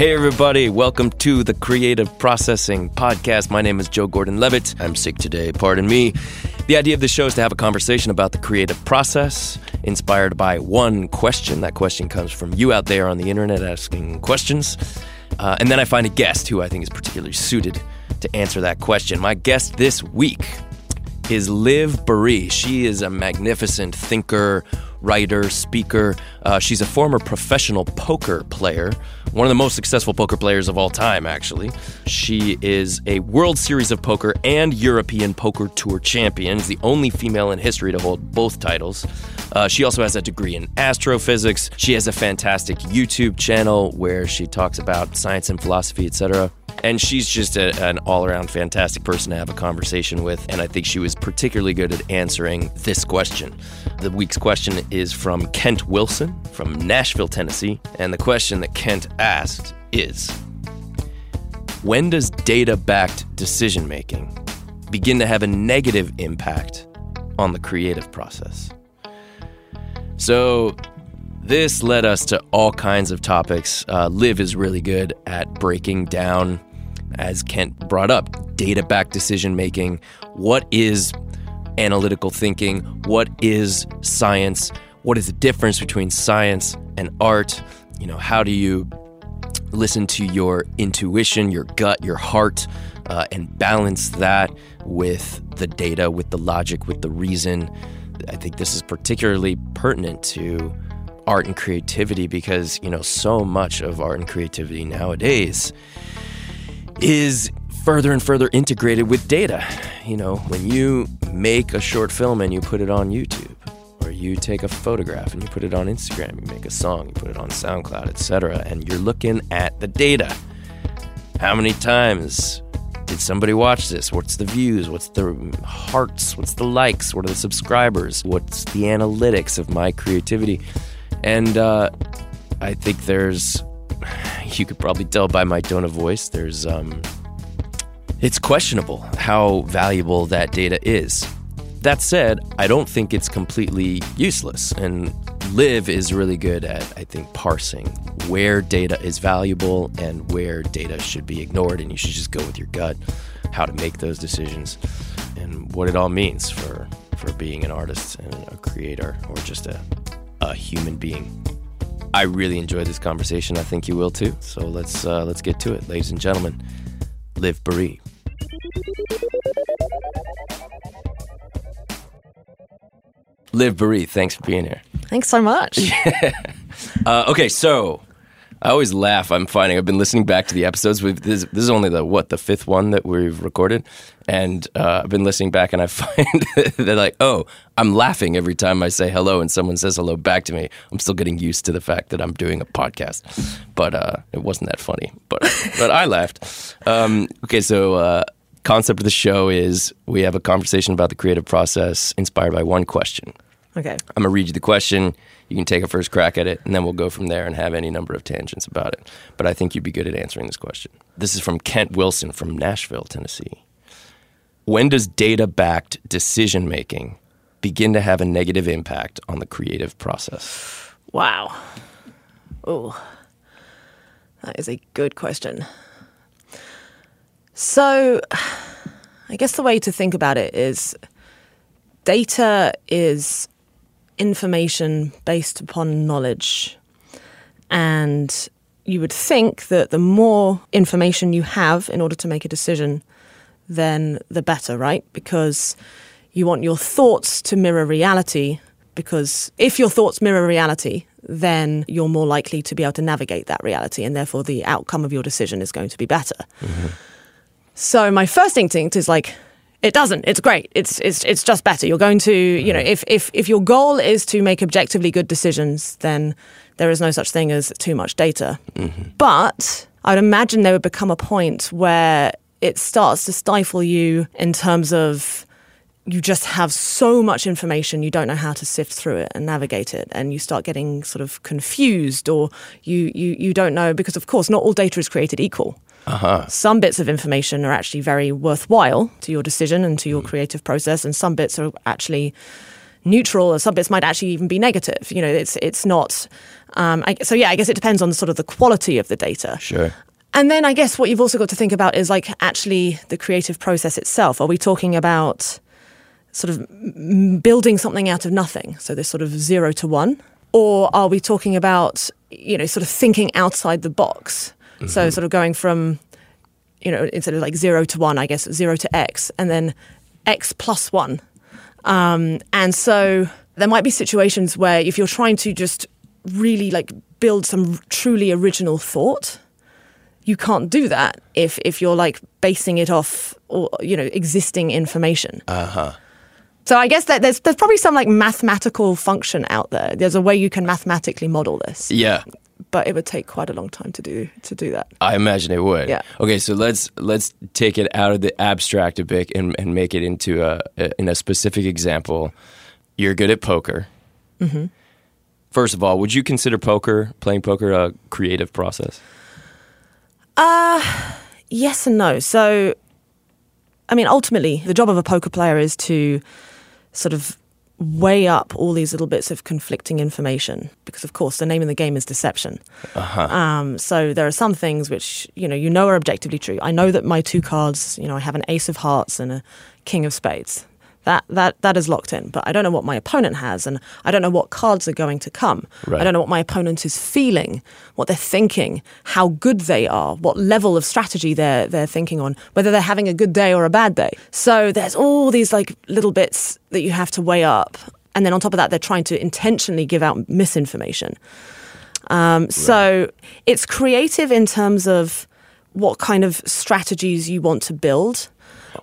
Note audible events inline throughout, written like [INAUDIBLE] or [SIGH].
Hey, everybody, welcome to the Creative Processing Podcast. My name is Joe Gordon Levitt. I'm sick today, pardon me. The idea of the show is to have a conversation about the creative process, inspired by one question. That question comes from you out there on the internet asking questions. Uh, and then I find a guest who I think is particularly suited to answer that question. My guest this week is Liv Boeree. She is a magnificent thinker, writer, speaker. Uh, she's a former professional poker player, one of the most successful poker players of all time, actually. She is a World Series of Poker and European Poker Tour champion, the only female in history to hold both titles. Uh, she also has a degree in astrophysics. She has a fantastic YouTube channel where she talks about science and philosophy, etc. And she's just a, an all around fantastic person to have a conversation with. And I think she was particularly good at answering this question. The week's question is from Kent Wilson from Nashville, Tennessee. And the question that Kent asked is When does data backed decision making begin to have a negative impact on the creative process? So, this led us to all kinds of topics. Uh, Liv is really good at breaking down, as Kent brought up, data backed decision making. What is analytical thinking? What is science? What is the difference between science and art? You know, how do you listen to your intuition, your gut, your heart, uh, and balance that with the data, with the logic, with the reason? I think this is particularly pertinent to art and creativity because, you know, so much of art and creativity nowadays is further and further integrated with data. You know, when you make a short film and you put it on YouTube, or you take a photograph and you put it on Instagram, you make a song, you put it on SoundCloud, etc., and you're looking at the data. How many times did somebody watch this? What's the views? What's the hearts? What's the likes? What are the subscribers? What's the analytics of my creativity? And uh, I think there's, you could probably tell by my tone of voice, there's, um, it's questionable how valuable that data is. That said, I don't think it's completely useless. And Liv is really good at, I think, parsing where data is valuable and where data should be ignored. And you should just go with your gut, how to make those decisions, and what it all means for, for being an artist and a creator or just a, a human being. I really enjoyed this conversation. I think you will too. So let's uh, let's get to it, ladies and gentlemen. Liv Boeree. Liv Boeree, thanks for being here. Thanks so much. [LAUGHS] Uh, okay, so I always laugh. I'm finding I've been listening back to the episodes. We've, this, this is only the what the fifth one that we've recorded, and uh, I've been listening back, and I [LAUGHS] find they're like, oh, I'm laughing every time I say hello, and someone says hello back to me. I'm still getting used to the fact that I'm doing a podcast, but uh, it wasn't that funny. But but I laughed. Um, okay, so. Uh, concept of the show is we have a conversation about the creative process inspired by one question. Okay. I'm gonna read you the question. You can take a first crack at it, and then we'll go from there and have any number of tangents about it. But I think you'd be good at answering this question. This is from Kent Wilson from Nashville, Tennessee. When does data backed decision making begin to have a negative impact on the creative process? Wow. Oh, that is a good question. So, I guess the way to think about it is data is information based upon knowledge. And you would think that the more information you have in order to make a decision, then the better, right? Because you want your thoughts to mirror reality. Because if your thoughts mirror reality, then you're more likely to be able to navigate that reality, and therefore the outcome of your decision is going to be better. Mm-hmm. So my first instinct is like, it doesn't. It's great. It's it's it's just better. You're going to, you know, if if if your goal is to make objectively good decisions, then there is no such thing as too much data. Mm-hmm. But I'd imagine there would become a point where it starts to stifle you in terms of you just have so much information you don't know how to sift through it and navigate it and you start getting sort of confused or you you you don't know because of course not all data is created equal some bits of information are actually very worthwhile to your decision and to your creative process and some bits are actually neutral or some bits might actually even be negative. You know, it's it's not. Um, I, so yeah, I guess it depends on sort of the quality of the data. Sure. And then I guess what you've also got to think about is like actually the creative process itself. Are we talking about sort of building something out of nothing? So this sort of zero to one, or are we talking about you know sort of thinking outside the box? So sort of going from you know instead of like zero to one, I guess zero to x, and then x plus one. Um, and so there might be situations where if you're trying to just really like build some truly original thought, you can't do that if if you're like basing it off or you know existing information. Uh huh. So I guess that there's there's probably some like mathematical function out there. There's a way you can mathematically model this, Yeah. But it would take quite a long time to do to do that. I imagine it would. Yeah. Okay, so let's let's take it out of the abstract a bit and, and make it into a, a in a specific example. You're good at poker. Mm-hmm. First of all, would you consider poker playing poker a creative process? Yes and no. So, I mean, ultimately, the job of a poker player is to sort of weigh up all these little bits of conflicting information because, of course, the name of the game is deception. Um, so there are some things which you know you know are objectively true. I know that my two cards, you know, I have an ace of hearts and a king of spades. That that that is locked in, but I don't know what my opponent has, and I don't know what cards are going to come. Right. I don't know what my opponent is feeling, what they're thinking, how good they are, what level of strategy they're they're thinking on, whether they're having a good day or a bad day. So there's all these like little bits that you have to weigh up, and then on top of that, they're trying to intentionally give out misinformation. Um, So it's creative in terms of what kind of strategies you want to build.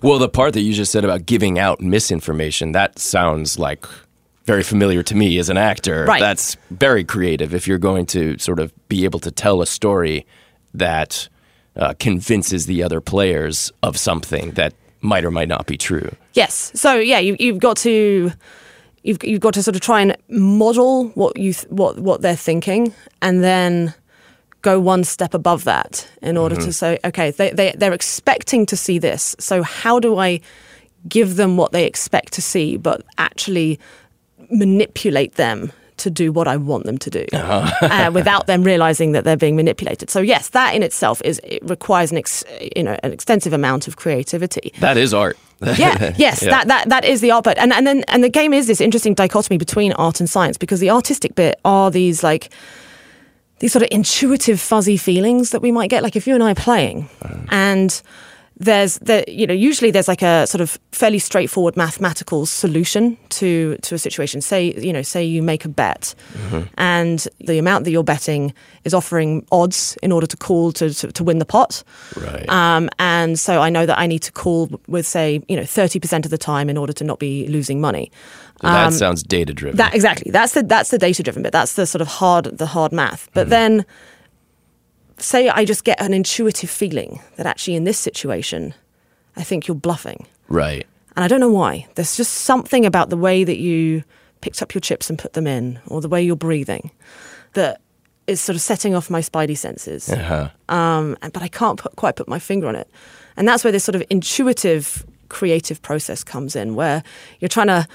Well, the part that you just said about giving out misinformation, that sounds like very familiar to me as an actor. Right. That's very creative if you're going to sort of be able to tell a story that uh, convinces the other players of something that might or might not be true. Yes. So yeah, you, you've got to you've you've got to sort of try and model what you th- what what they're thinking, and then go one step above that in order to say, okay, they, they they're expecting to see this. So how do I give them what they expect to see, but actually manipulate them to do what I want them to do [LAUGHS] uh, without them realizing that they're being manipulated. So yes, that in itself is it requires an ex, you know an extensive amount of creativity That is art. yeah, [LAUGHS] yes, Yeah. that, that that is the art bit, and and then and the game is this interesting dichotomy between art and science because the artistic bit are these like these sort of intuitive fuzzy feelings that we might get, like if you and I are playing, and there's the you know usually there's like a sort of fairly straightforward mathematical solution to to a situation. Say you know say you make a bet, and the amount that you're betting is offering odds in order to call to to, to win the pot. Right. Um, and so I know that I need to call with, say, you know, 30% of the time in order to not be losing money. That sounds data driven. That exactly. That's the that's the data driven bit. That's the sort of hard the hard math. But then say I just get an intuitive feeling that actually in this situation, I think you're bluffing. right. And I don't know why. There's just something about the way that you picked up your chips and put them in, or the way you're breathing, that is sort of setting off my spidey senses. Uh-huh. Um, but I can't put, quite put my finger on it. And that's where this sort of intuitive creative process comes in, where you're trying to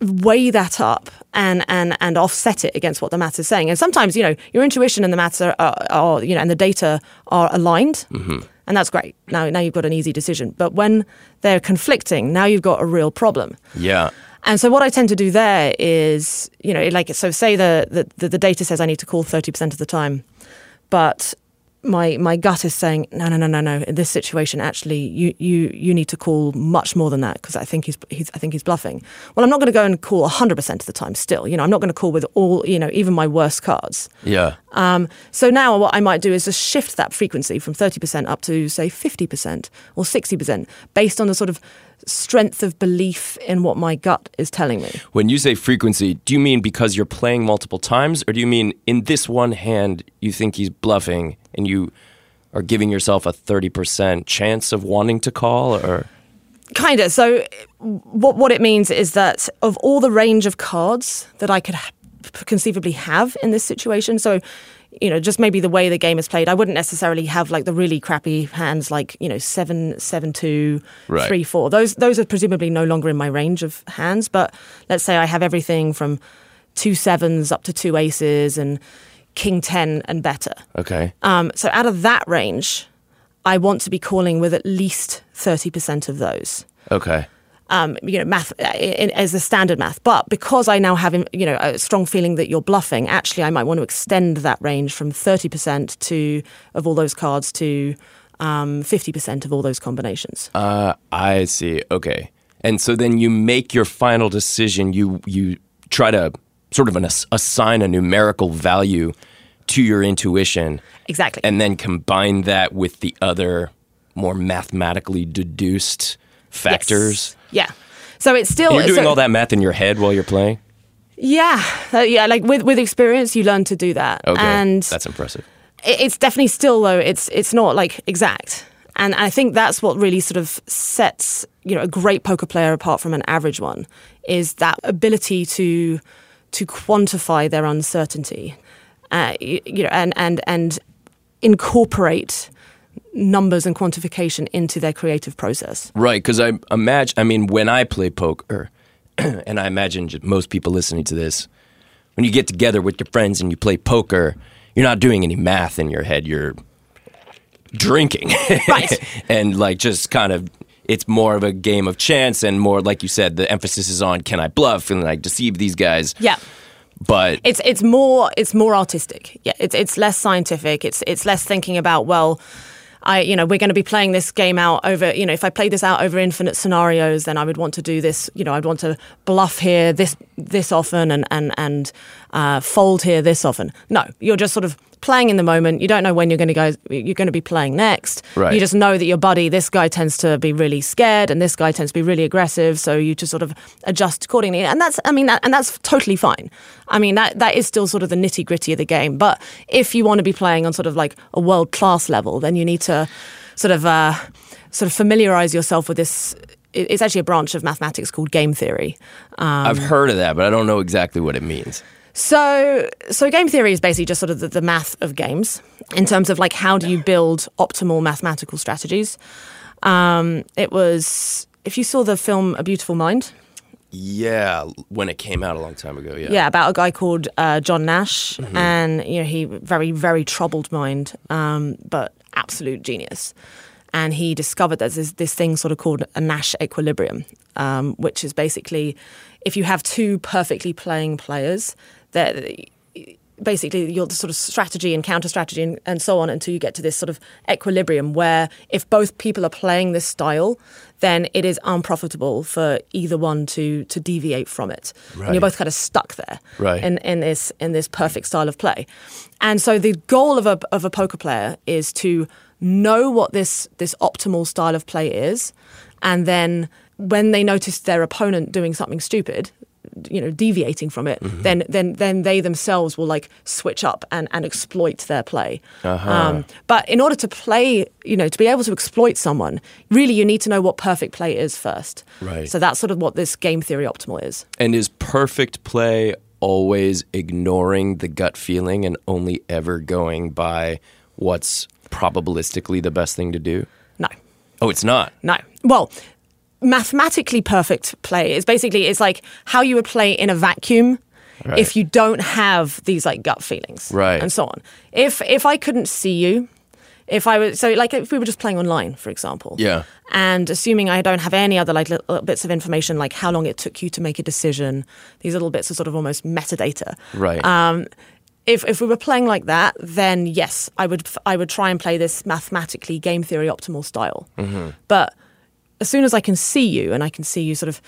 weigh that up and and and offset it against what the maths is saying. And sometimes, you know, your intuition and the maths are, are, are you know, and the data are aligned, mm-hmm. and that's great. Now, now you've got an easy decision. But when they're conflicting, now you've got a real problem. Yeah. And so what I tend to do there is, you know, like so say the the, the, the data says I need to call 30% of the time, but my my gut is saying no no no no no in this situation actually you you you need to call much more than that because I think he's, he's I think he's bluffing. Well, I'm not going to go and call 100% of the time still. You know, I'm not going to call with all, you know, even my worst cards. Yeah. Um, so now what I might do is just shift that frequency from 30% up to say 50% or 60% based on the sort of strength of belief in what my gut is telling me. When you say frequency, do you mean because you're playing multiple times, or do you mean in this one hand you think he's bluffing and you are giving yourself a 30% chance of wanting to call? Or Kind of. So what what it means is that of all the range of cards that I could ha- conceivably have in this situation, so you know, just maybe the way the game is played. I wouldn't necessarily have like the really crappy hands, like you know, seven, seven, two, Right. three, four. Those those are presumably no longer in my range of hands. But let's say I have everything from two sevens up to two aces and king ten and better. Okay. Um, so out of that range, I want to be calling with at least thirty percent of those Okay. Um, you know, math uh, in, as a standard math. But because I now have, you know, a strong feeling that you're bluffing, actually, I might want to extend that range from 30% to of all those cards to um, 50% of all those combinations. Uh, I see. Okay. And so then you make your final decision. You you try to sort of an, ass- assign a numerical value to your intuition, exactly. and then combine that with the other more mathematically deduced factors. Yes. Yeah. So it's still You're doing so- all that math in your head while you're playing. Yeah, Uh, yeah. Like with with experience, you learn to do that. Okay, and that's impressive. it- it's definitely still though it's it's not like exact and i think that's what really sort of sets you know a great poker player apart from an average one is that ability to to quantify their uncertainty uh, you, you know and and and incorporate numbers and quantification into their creative process Right, because I imagine. I mean, when I play poker, [CLEARS THROAT] and I imagine most people listening to this, when you get together with your friends and you play poker, you're not doing any math in your head. You're drinking, [LAUGHS] Right. and like just kind of. It's more of a game of chance, and more like you said, the emphasis is on can I bluff and like deceive these guys. yeah But It's it's more it's more artistic. Yeah, it's it's less scientific. It's it's less thinking about well, I you know we're going to be playing this game out over you know if I play this out over infinite scenarios, then I would want to do this. You know, I'd want to bluff here this this often and and and uh, fold here this often. No, you're just sort of playing in the moment. You don't know when you're going to go. You're going to be playing next. Right. You just know that your buddy, this guy tends to be really scared, and this guy tends to be really aggressive. So you just sort of adjust accordingly, and that's, I mean, that, and that's totally fine. I mean, that that is still sort of the nitty gritty of the game. But if you want to be playing on sort of like a world class level, then you need to sort of uh, sort of familiarize yourself with this. It's actually a branch of mathematics called game theory. Um, I've heard of that, but I don't know exactly what it means. So, so game theory is basically just sort of the, the math of games in terms of like how do you build optimal mathematical strategies. Um, it was if you saw the film A Beautiful Mind, Yeah, when it came out a long time ago. Yeah. yeah, about a guy called uh, John Nash, and you know he very very troubled mind, um, but absolute genius. And he discovered that there's this thing sort of called a Nash equilibrium, um, which is basically if you have two perfectly playing players, that basically your sort of strategy and counter strategy and, and so on until you get to this sort of equilibrium where if both people are playing this style then it is unprofitable for either one to to deviate from it. And you're both kind of stuck there Right. in, in this in this perfect style of play. And so the goal of a of a poker player is to know what this this optimal style of play is and then when they notice their opponent doing something stupid you know deviating from it then then then they themselves will like switch up and and exploit their play um, but in order to play you know to be able to exploit someone really you need to know what perfect play is first Right. so that's sort of what this game theory optimal is And is perfect play always ignoring the gut feeling and only ever going by what's probabilistically the best thing to do? no Oh, it's not. No. Well, mathematically perfect play is basically it's like how you would play in a vacuum Right. if you don't have these like gut feelings Right. and so on. If if I couldn't see you, if I was so like if we were just playing online, for example, Yeah. and assuming I don't have any other like little bits of information like how long it took you to make a decision, these little bits of sort of almost metadata, Right. um, if if we were playing like that, then yes, I would I would try and play this mathematically game theory optimal style. Mm-hmm. But as soon as I can see you and I can see you sort of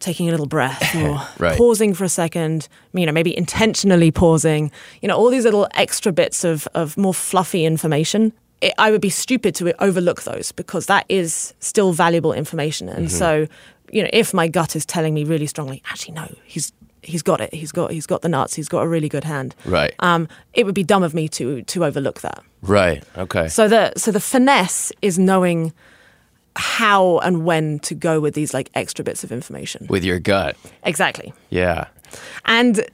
taking a little breath [LAUGHS] or Right. pausing for a second, you know, maybe intentionally pausing, you know, all these little extra bits of of more fluffy information. It, I would be stupid to overlook those because that is still valuable information. And Mm-hmm. so, you know, if my gut is telling me really strongly, actually no, he's he's got it. He's got he's got the nuts. He's got a really good hand. Right. Um, it would be dumb of me to to overlook that. Right. Okay. So the so the finesse is knowing how and when to go with these like extra bits of information. With your gut. Exactly. Yeah. And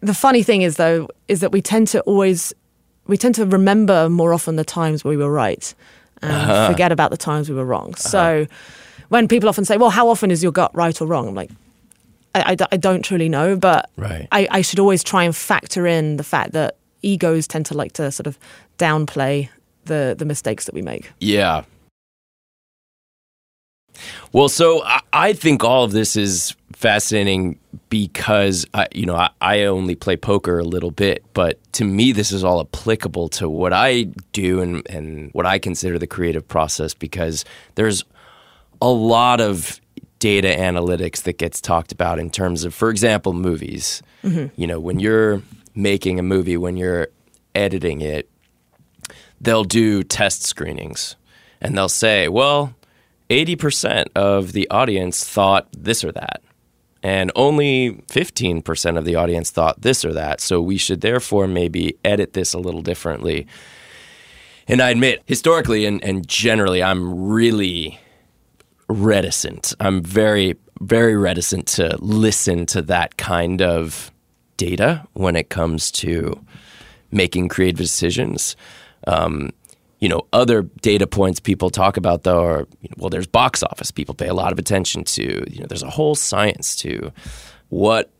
the funny thing is though is that we tend to always we tend to remember more often the times we were right and Uh-huh. forget about the times we were wrong. So when people often say, "Well, how often is your gut right or wrong?" I'm like, I, I I don't truly know, but Right. I, I should always try and factor in the fact that egos tend to like to sort of downplay the the mistakes that we make. Yeah. Well, so I, I think all of this is fascinating because I, you know I, I only play poker a little bit, but to me this is all applicable to what I do and, and what I consider the creative process because there's a lot of data analytics that gets talked about in terms of, for example, movies. Mm-hmm. You know, when you're making a movie, when you're editing it, they'll do test screenings and they'll say, well, 80% of the audience thought this or that. And only 15% of the audience thought this or that. So we should therefore maybe edit this a little differently. And I admit, historically and, and generally, I'm really reticent. I'm very, very reticent to listen to that kind of data when it comes to making creative decisions. Um, you know, other data points people talk about though are you know, well, there's box office. People pay a lot of attention to. You know, there's a whole science to what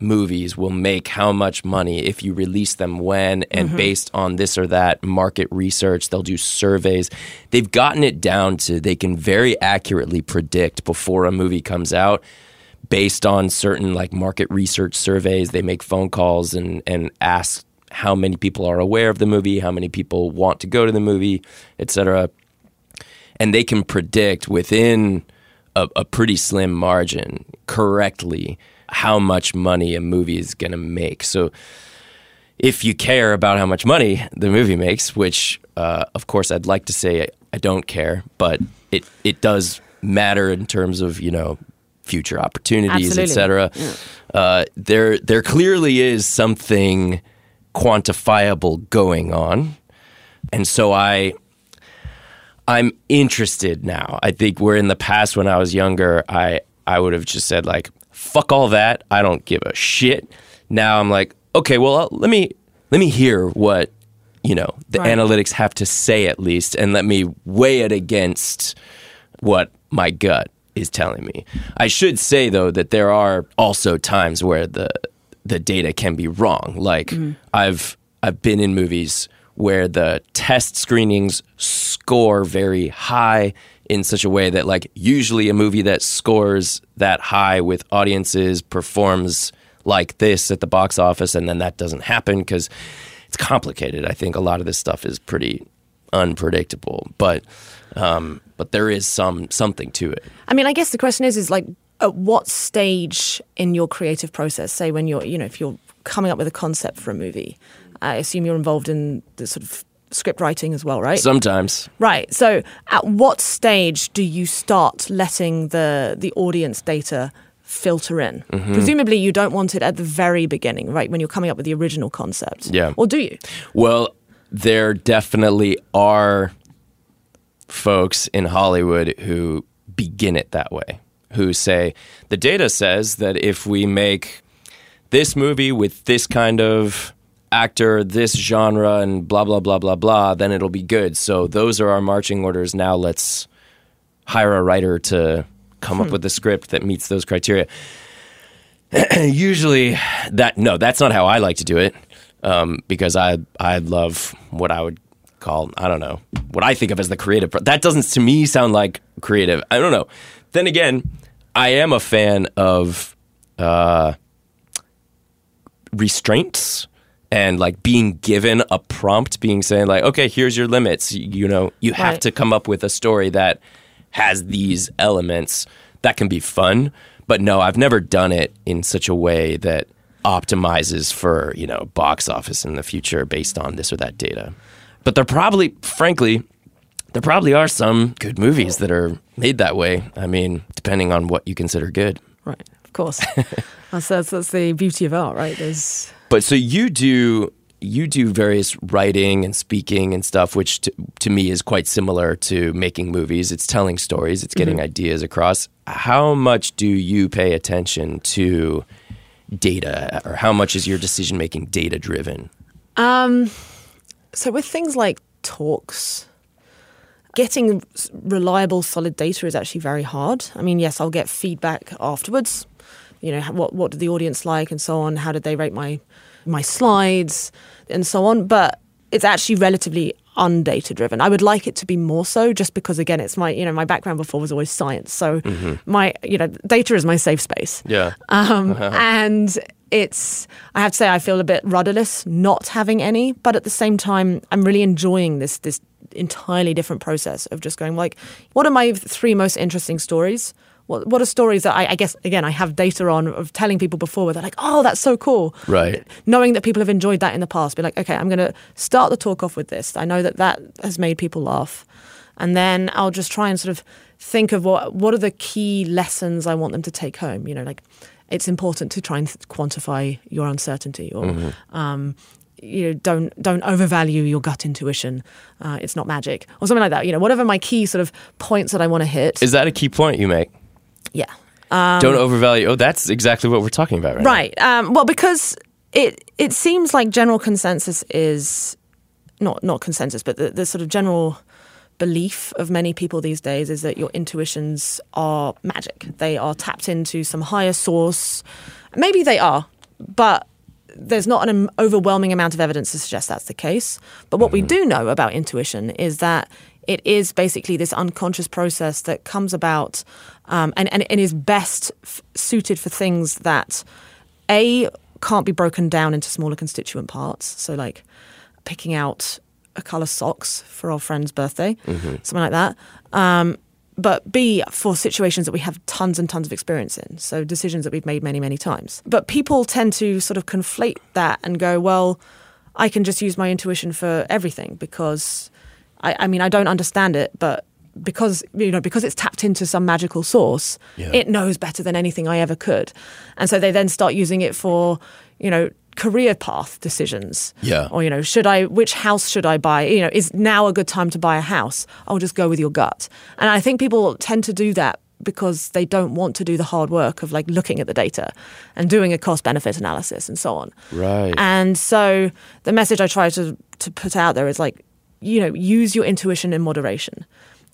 movies will make how much money if you release them when and mm-hmm. based on this or that market research they'll do surveys they've gotten it down to they can very accurately predict before a movie comes out based on certain like market research surveys they make phone calls and and ask how many people are aware of the movie how many people want to go to the movie etc and they can predict within a, a pretty slim margin correctly how much money a movie is going to make. So if you care about how much money the movie makes, which uh, of course I'd like to say I don't care, but it it does matter in terms of you know future opportunities, etc. Uh, there there clearly is something quantifiable going on, and so I I'm interested now. I think where in the past when I was younger, I I would have just said like fuck all that. I don't give a shit. Now I'm like, okay, well let me let me hear what you know the Right. analytics have to say at least, and let me weigh it against what my gut is telling me. I should say though that there are also times where the the data can be wrong. Like I've I've been in movies where the test screenings score very high in such a way that like usually a movie that scores that high with audiences performs like this at the box office and then that doesn't happen because it's complicated. I think a lot of this stuff is pretty unpredictable, but um, but there is some something to it. I mean, I guess the question is, is like, at what stage in your creative process, say when you're, you know, if you're coming up with a concept for a movie, I assume you're involved in the sort of script writing as well, right? Sometimes, right. So, at what stage do you start letting the the audience data filter in? Mm-hmm. Presumably, you don't want it at the very beginning, right? When you're coming up with the original concept, Yeah. Or do you? well, there definitely are folks in Hollywood who begin it that way, who say the data says that if we make this movie with this kind of actor, this genre, and blah, blah, blah, blah, blah, then it'll be good. So those are our marching orders. Now let's hire a writer to come up with a script that meets those criteria. [CLEARS THROAT] Usually, that no, that's not how I like to do it, um, because I I love what I would call I don't know what I think of as the creative. That doesn't to me sound like creative. I don't know. Then again, I am a fan of uh, restraints and like being given a prompt, being saying like, okay, here's your limits. You, you know, you have Right. to come up with a story that has these elements. That can be fun, but no, I've never done it in such a way that optimizes for you know box office in the future based on this or that data. But they're probably, frankly, there probably are some good movies that are made that way. I mean, depending on what you consider good. Right. Of course. [LAUGHS] that's, that's that's the beauty of art, right? There's But so you do you do various writing and speaking and stuff, which to, to me is quite similar to making movies. It's telling stories. It's getting ideas across. How much do you pay attention to data, or how much is your decision making data driven? Um, so with things like talks, getting reliable, solid data is actually very hard. I mean, yes, I'll get feedback afterwards. You know, what what did the audience like, and so on. How did they rate my my slides, and so on. But it's actually relatively undata driven. I would like it to be more so, just because again, it's my you know my background before was always science. So my you know data is my safe space. Yeah. Um, [LAUGHS] and it's, I have to say, I feel a bit rudderless not having any, but at the same time, I'm really enjoying this this entirely different process of just going like, what are my three most interesting stories? What what are stories that I, I guess again I have data on of telling people before where they're like, oh, that's so cool, Right. Knowing that people have enjoyed that in the past, be like, okay, I'm going to start the talk off with this. I know that that has made people laugh, and then I'll just try and sort of think of what what are the key lessons I want them to take home. You know, like it's important to try and th- quantify your uncertainty, or um, you know, don't don't overvalue your gut intuition. Uh, it's not magic, or something like that. You know, whatever my key sort of points that I want to hit. Is that a key point you make? yeah. Don't overvalue. Oh, that's exactly what we're talking about right, now. Right. Um, well, because it it seems like general consensus is not not consensus, but the, the sort of general belief of many people these days is that your intuitions are magic. They are tapped into some higher source. Maybe they are, but there's not an overwhelming amount of evidence to suggest that's the case. But what we do know about intuition is that it is basically this unconscious process that comes about um, and, and, and is best f- suited for things that a can't be broken down into smaller constituent parts. So like picking out a colour socks for our friend's birthday, something like that. Um, but B, for situations that we have tons and tons of experience in. So decisions that we've made many, many times. But people tend to sort of conflate that and go, well, I can just use my intuition for everything because I, I mean, I don't understand it, but because you know because it's tapped into some magical source Yeah. it knows better than anything i ever could and so they then start using it for you know career path decisions Yeah. or you know should i which house should i buy you know is now a good time to buy a house i'll just go with your gut and i think people tend to do that because they don't want to do the hard work of like looking at the data and doing a cost benefit analysis and so on Right. and so the message I try to to put out there is like, you know, use your intuition in moderation.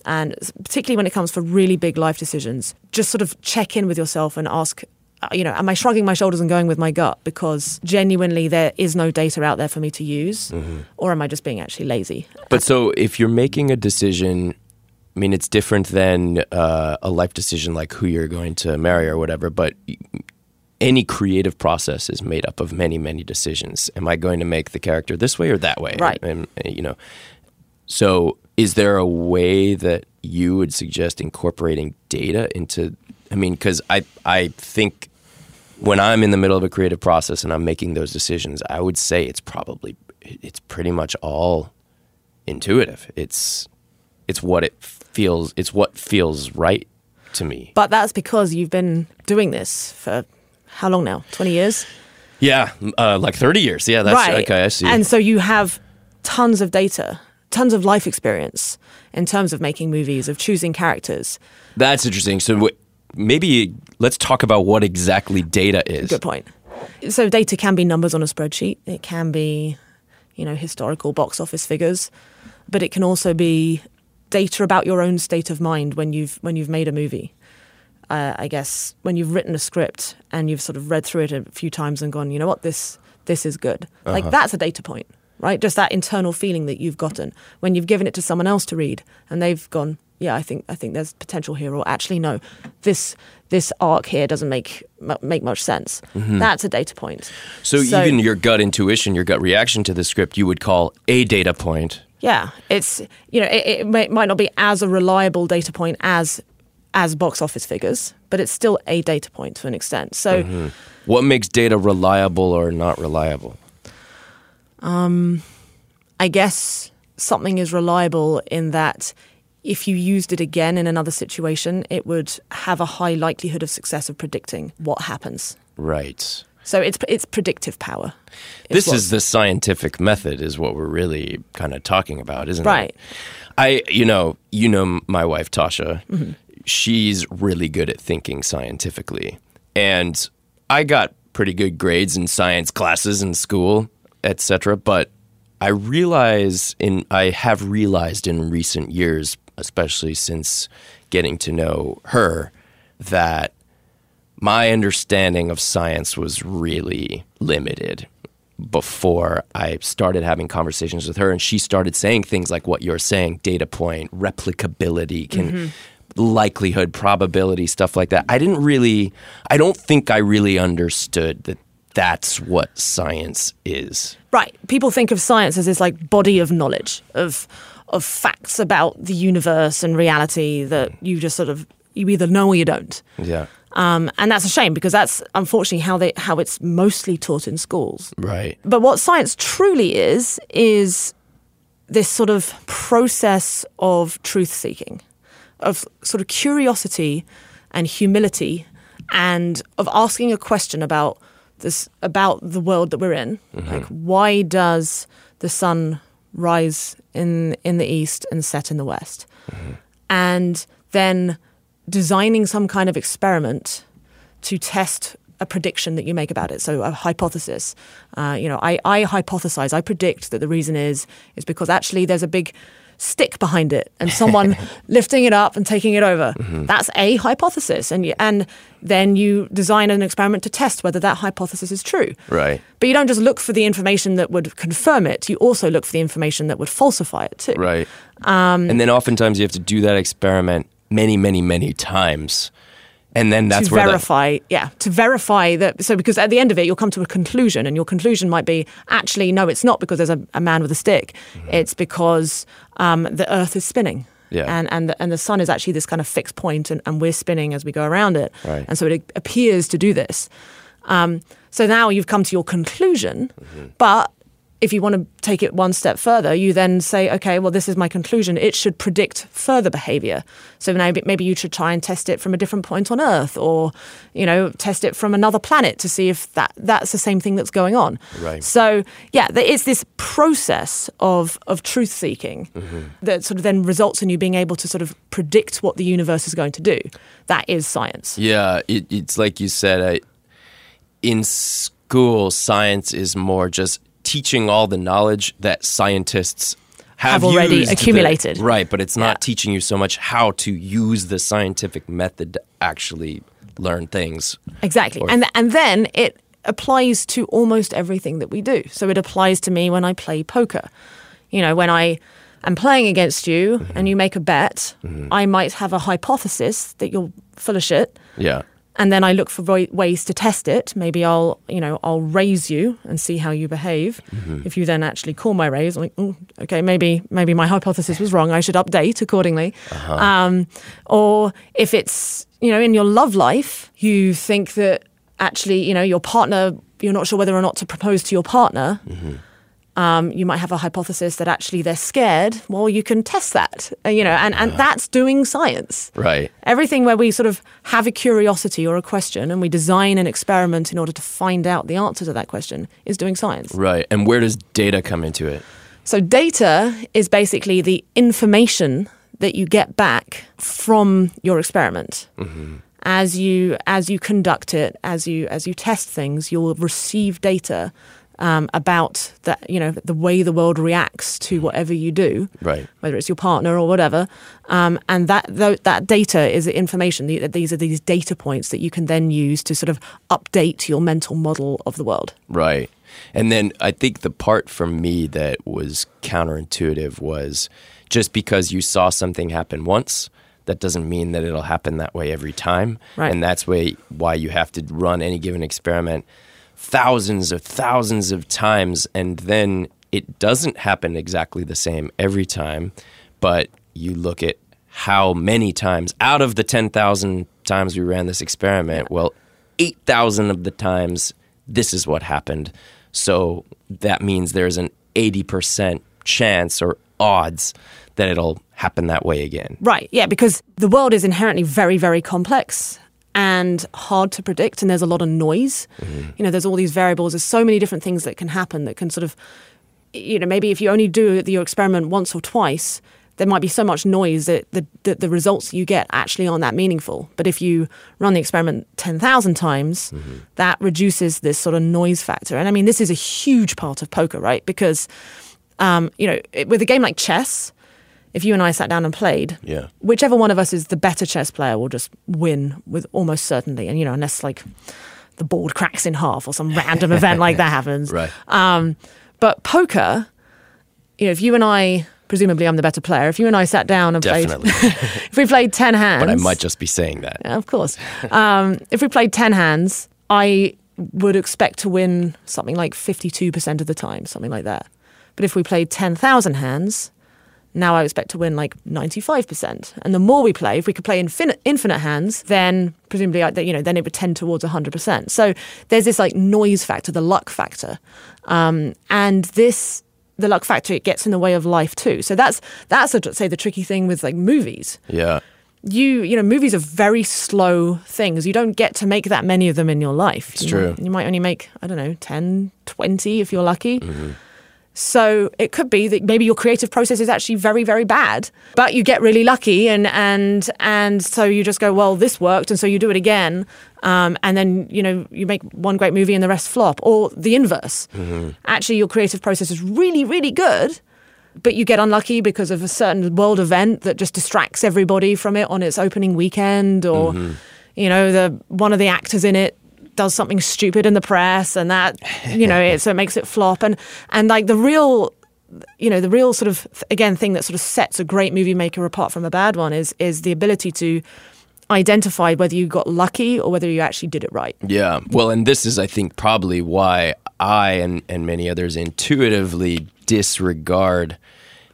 And particularly when it comes for really big life decisions, just sort of check in with yourself and ask, you know, am I shrugging my shoulders and going with my gut because genuinely there is no data out there for me to use, or am I just being actually lazy? But so if you're making a decision, I mean, it's different than uh, a life decision like who you're going to marry or whatever, but any creative process is made up of many, many decisions. Am I going to make the character this way or that way? Right. And, and, you know, so is there a way that you would suggest incorporating data into, I mean, because I, I think when I'm in the middle of a creative process and I'm making those decisions, I would say it's probably, it's pretty much all intuitive. It's it's what it feels. It's what feels right to me. But that's because you've been doing this for how long now? 20 years? Yeah, uh, like thirty years. Yeah, that's right. okay. I see. And so you have tons of data, tons of life experience in terms of making movies, of choosing characters. that's interesting. So w- maybe let's talk about what exactly data is. Good point. So data can be numbers on a spreadsheet. It can be, you know, historical box office figures, but it can also be data about your own state of mind when you've when you've made a movie. Uh, I guess when you've written a script and you've sort of read through it a few times and gone, you know what, this this is good. Like that's a data point, right? Just that internal feeling that you've gotten when you've given it to someone else to read and they've gone, yeah, I think I think there's potential here, or actually no, this this arc here doesn't make make much sense. That's a data point. So, even your gut intuition, your gut reaction to the script, you would call a data point. yeah, it's you know it, it may, might not be as a reliable data point as as box office figures, but it's still a data point to an extent. So. What makes data reliable or not reliable? Um, I guess something is reliable in that if you used it again in another situation, it would have a high likelihood of success of predicting what happens. Right. So it's it's predictive power. This what- is the scientific method, is what we're really kind of talking about, isn't Right. it? Right. I, you know, you know my wife Tasha. Mm-hmm. She's really good at thinking scientifically, and I got pretty good grades in science classes in school, etc. But I realize in I have realized in recent years, especially since getting to know her, that my understanding of science was really limited before I started having conversations with her and she started saying things like what you're saying, data point, replicability, can mm-hmm. likelihood, probability, stuff like that. I didn't really I don't think I really understood that that's what science is. Right. People think of science as this like body of knowledge of of facts about the universe and reality that you just sort of you either know or you don't. Yeah. Um, and that's a shame because that's unfortunately how they how it's mostly taught in schools. Right. But what science truly is is this sort of process of truth seeking, of sort of curiosity and humility, and of asking a question about this about the world that we're in. Like, why does the sun rise in in the east and set in the west? And then designing some kind of experiment to test a prediction that you make about it. So a hypothesis. Uh, you know, I, I hypothesize, I predict that the reason is is because actually there's a big stick behind it and someone [LAUGHS] lifting it up and taking it over. That's a hypothesis, and you, and then you design an experiment to test whether that hypothesis is true. Right. But you don't just look for the information that would confirm it. You also look for the information that would falsify it too. Right. Um, and then oftentimes you have to do that experiment many, many, many times. And then that's to where verify, yeah, to verify that. So, because at the end of it, you'll come to a conclusion, and your conclusion might be actually, no, it's not because there's a, a man with a stick. It's because um, the Earth is spinning. Mm-hmm. Yeah. And, and, the, and the sun is actually this kind of fixed point, and, and we're spinning as we go around it. Right. And so it appears to do this. Um, so now you've come to your conclusion, Mm-hmm. but if you want to take it one step further, you then say, okay, well, this is my conclusion. It should predict further behavior. So maybe, maybe you should try and test it from a different point on Earth or, you know, test it from another planet to see if that, that's the same thing that's going on. Right. So, yeah, there is this process of, of truth seeking mm-hmm. that sort of then results in you being able to sort of predict what the universe is going to do. That is science. Yeah, it, it's like you said. I, in school, science is more just teaching all the knowledge that scientists have, Have already used the- accumulated. right, but it's not Yeah. teaching you so much how to use the scientific method to actually learn things. Exactly. Or- and and then it applies to almost everything that we do. So it applies to me when I play poker. You know, when I am playing against you Mm-hmm. and you make a bet, I might have a hypothesis that you're full of shit. Yeah. And then I look for wa- ways to test it. Maybe I'll, you know, I'll raise you and see how you behave. Mm-hmm. If you then actually call my raise, I'm like, oh, okay, maybe, maybe my hypothesis was wrong. I should update accordingly. Uh-huh. Um, or if it's, you know, in your love life, you think that actually, you know, your partner, you're not sure whether or not to propose to your partner. Mm-hmm. Um, you might have a hypothesis that actually they're scared. Well, you can test that, uh, you know, and, and that's doing science. Right. Everything where we sort of have a curiosity or a question and we design an experiment in order to find out the answer to that question is doing science. Right. And where does data come into it? So, data is basically the information that you get back from your experiment. As you as you conduct it, as you as you test things, you'll receive data um, about that you know the way the world reacts to whatever you do Right. whether it's your partner or whatever. Um, and that that data is information. The- These are these data points that you can then use to sort of update your mental model of the world. Right. And then I think the part for me that was counterintuitive was just because you saw something happen once, that doesn't mean that it'll happen that way every time. Right. And that's way, why you have to run any given experiment thousands of thousands of times. And then it doesn't happen exactly the same every time. But you look at how many times out of the 10,000 times we ran this experiment, well, 8,000 of the times this is what happened. So that means there's an 80% chance or odds that it'll happen that way again. Right. Yeah, because the world is inherently very, very complex and hard to predict, and there's a lot of noise. You know, there's all these variables. There's so many different things that can happen that can sort of, you know, maybe if you only do your experiment once or twice, there might be so much noise that the, that the results you get actually aren't that meaningful. But if you run the experiment 10,000 times, that reduces this sort of noise factor. And I mean, this is a huge part of poker, right? Because um, you know, with a game like chess, if you and I sat down and played, Yeah. whichever one of us is the better chess player will just win with almost certainty. And you know, unless like the board cracks in half or some random [LAUGHS] event like that happens. Right. Um, but poker, you know, if you and I, presumably I'm the better player, if you and I sat down and Definitely. played, [LAUGHS] if we played 10 hands. but I might just be saying that. Yeah, of course. Um, if we played 10 hands, I would expect to win something like 52% of the time, something like that. But if we played 10,000 hands, now I expect to win like 95%. And the more we play, if we could play infinite, infinite hands, then presumably, you know, then it would tend towards 100%. So there's this like noise factor, the luck factor. Um, and this, the luck factor, it gets in the way of life too. So that's, that's, a, say, the tricky thing with like movies Yeah. you you know movies are very slow things you don't get to make that many of them in your life It's you true. might, you might only make i don't know 10 20 if you're lucky so it could be that maybe your creative process is actually very very bad but you get really lucky and and and so you just go well this worked and so you do it again um, and then you know you make one great movie and the rest flop or the inverse. Actually your creative process is really really good but you get unlucky because of a certain world event that just distracts everybody from it on its opening weekend or you know the one of the actors in it does something stupid in the press and that you know it, so it makes it flop and and like the real you know the real sort of again thing that sort of sets a great movie maker apart from a bad one is is the ability to identify whether you got lucky or whether you actually did it right Yeah. Well, and this is, I think, probably why I and, and many others intuitively disregard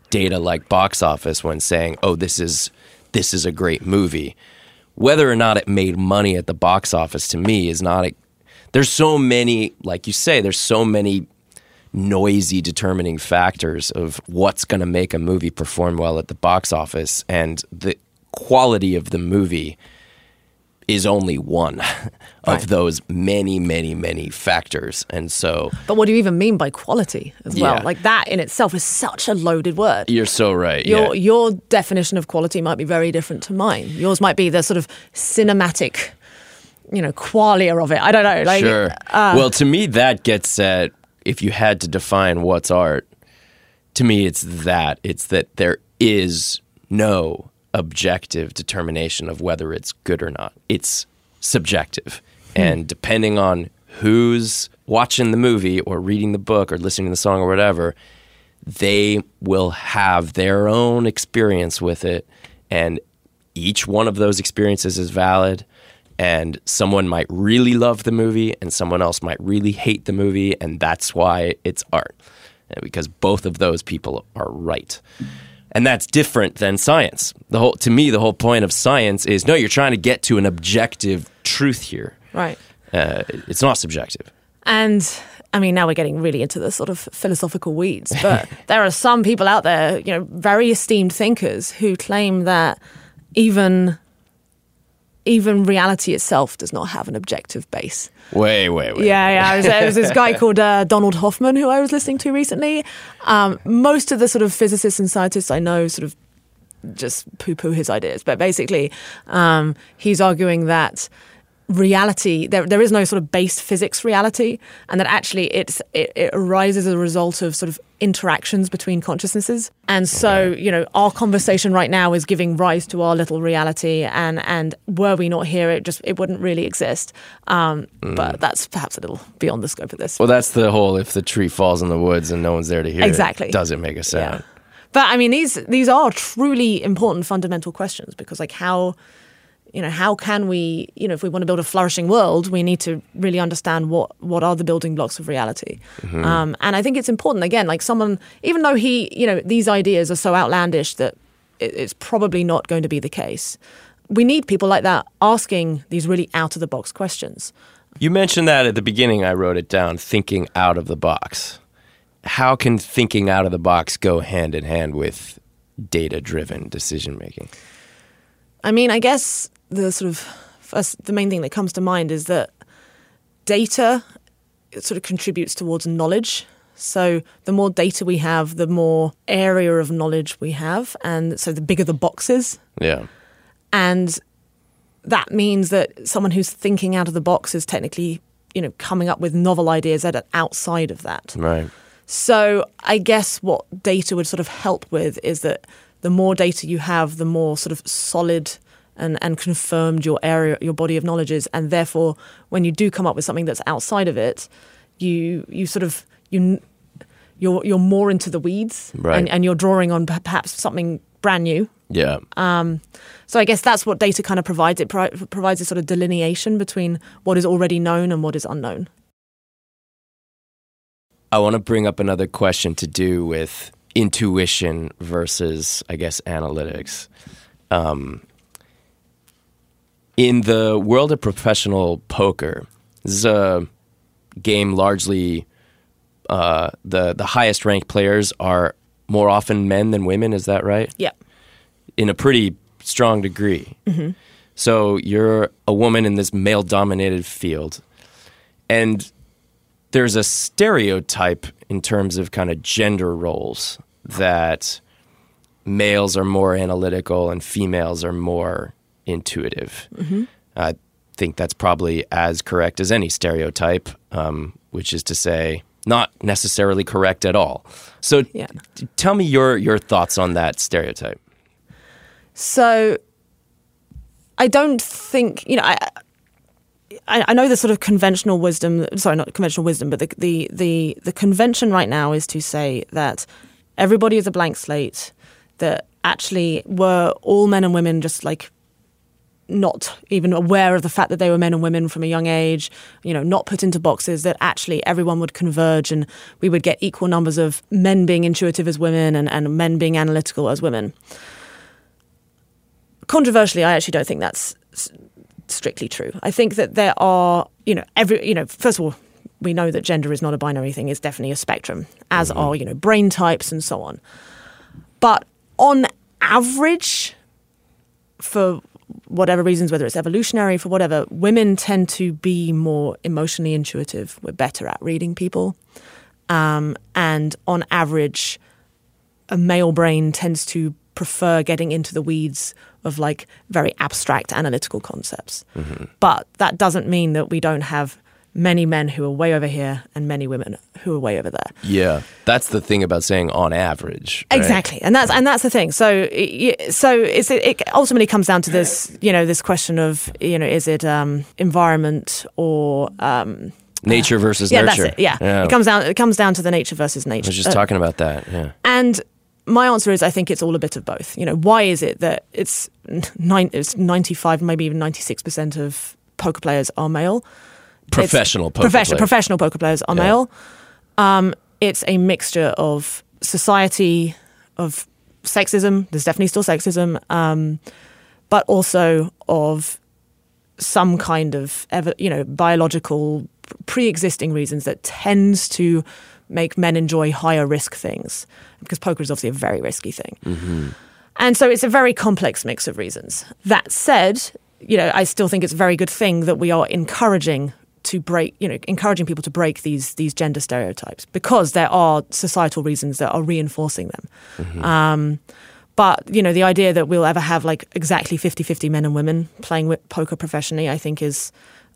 data like box office when saying, "Oh, this is this is a great movie." Whether or not it made money at the box office to me is not a. There's so many, like you say, there's so many noisy determining factors of what's going to make a movie perform well at the box office, and the quality of the movie is only one of Right. those many, many, many factors. And so but what do you even mean by quality as well like that in itself is such a loaded word you're so right. your yeah. your definition of quality might be very different to mine. Yours might be the sort of cinematic, you know, qualia of it. I don't know. Like, sure. uh, well, to me, that gets at if you had to define what's art, to me, it's that. It's that there is no objective determination of whether it's good or not. It's subjective. Hmm. And depending on who's watching the movie or reading the book or listening to the song or whatever, they will have their own experience with it. And each one of those experiences is valid. And someone might really love the movie, and someone else might really hate the movie. And that's why it's art, because both of those people are right. And that's different than science. The whole, to me, the whole point of science is no, you're trying to get to an objective truth here. right. Uh, it's not subjective. And I mean, now we're getting really into the sort of philosophical weeds, but [LAUGHS] there are some people out there, you know, very esteemed thinkers who claim that even even reality itself does not have an objective base. Wait, wait, wait. Yeah, yeah. There was, was this guy [LAUGHS] called uh, Donald Hoffman who I was listening to recently. Um, most of the sort of physicists and scientists I know sort of just poo poo his ideas. But basically, um, he's arguing that reality there there is no sort of base physics reality and that actually it's it, it arises as a result of sort of interactions between consciousnesses. And so you know our conversation right now is giving rise to our little reality. And and were we not here it just it wouldn't really exist. Um but that's perhaps a little beyond the scope of this. Well, that's the whole if the tree falls in the woods and no one's there to hear Exactly. it, does it make a sound? But I mean, these these are truly important fundamental questions because, like, how you know how can we you know if we want to build a flourishing world, we need to really understand what what are the building blocks of reality. Um, and I think it's important again, like someone, even though he you know these ideas are so outlandish that it, it's probably not going to be the case. We need people like that asking these really out of the box questions. You mentioned that at the beginning. I wrote it down. Thinking out of the box. How can thinking out of the box go hand in hand with data-driven decision making? I mean, I guess the sort of first, the main thing that comes to mind is that data it sort of contributes towards knowledge. So the more data we have, the more area of knowledge we have, and so the bigger the boxes. Yeah. And that means that someone who's thinking out of the box is technically, you know, coming up with novel ideas that are outside of that. Right. So I guess what data would sort of help with is that the more data you have, the more sort of solid and, and confirmed your area, your body of knowledge is, and therefore, when you do come up with something that's outside of it, you you sort of you you're you're more into the weeds, Right. and, and you're drawing on perhaps something brand new. Yeah. Um, So I guess that's what data kind of provides. It pro- provides a sort of delineation between what is already known and what is unknown. I want to bring up another question to do with intuition versus, I guess, analytics. Um, in the world of professional poker, this is a game largely uh, the the highest ranked players are more often men than women. Is that right? Yeah. in a pretty strong degree. So you're a woman in this male dominated field. And there's a stereotype in terms of kind of gender roles that males are more analytical and females are more intuitive. I think that's probably as correct as any stereotype, um, which is to say, not necessarily correct at all. So, Yeah. t- tell me your your thoughts on that stereotype. So I don't think you know. I, I I know the sort of conventional wisdom. Sorry, not conventional wisdom, but the the the the convention right now is to say that everybody is a blank slate. That actually were all men and women just like not even aware of the fact that they were men and women from a young age, you know, not put into boxes, that actually everyone would converge and we would get equal numbers of men being intuitive as women and, and men being analytical as women. Controversially, I actually don't think that's strictly true. I think that there are, you know, every, you know, first of all, we know that gender is not a binary thing, it's definitely a spectrum, as mm-hmm. are, you know, brain types and so on. But on average, for whatever reasons, whether it's evolutionary, for whatever, women tend to be more emotionally intuitive. We're better at reading people. Um, and on average, a male brain tends to prefer getting into the weeds of like very abstract analytical concepts. But that doesn't mean that we don't have many men who are way over here and many women who are way over there. Yeah, that's the thing about saying on average. right? Exactly, and that's and that's the thing. So, it, so it's, it ultimately comes down to this, you know, this question of, you know, is it um, environment or um, Nature versus yeah, nurture. that's it. Yeah. yeah. it comes down. It comes down to the nature versus nature. I was just Uh, talking about that. Yeah. and my answer is, I think it's all a bit of both. You know, why is it that it's [LAUGHS] nine, it's ninety five, maybe even ninety six percent of poker players are male? Professional poker professional players. professional poker players are Yeah. male. Um, it's a mixture of society, of sexism. There's definitely still sexism, um, but also of some kind of ever, you know biological pre-existing reasons that tends to make men enjoy higher risk things because poker is obviously a very risky thing. And so it's a very complex mix of reasons. That said, you know, I still think it's a very good thing that we are encouraging to break, you know, encouraging people to break these these gender stereotypes because there are societal reasons that are reinforcing them. Um, but, you know, the idea that we'll ever have like exactly 50-50 men and women playing with poker professionally, I think is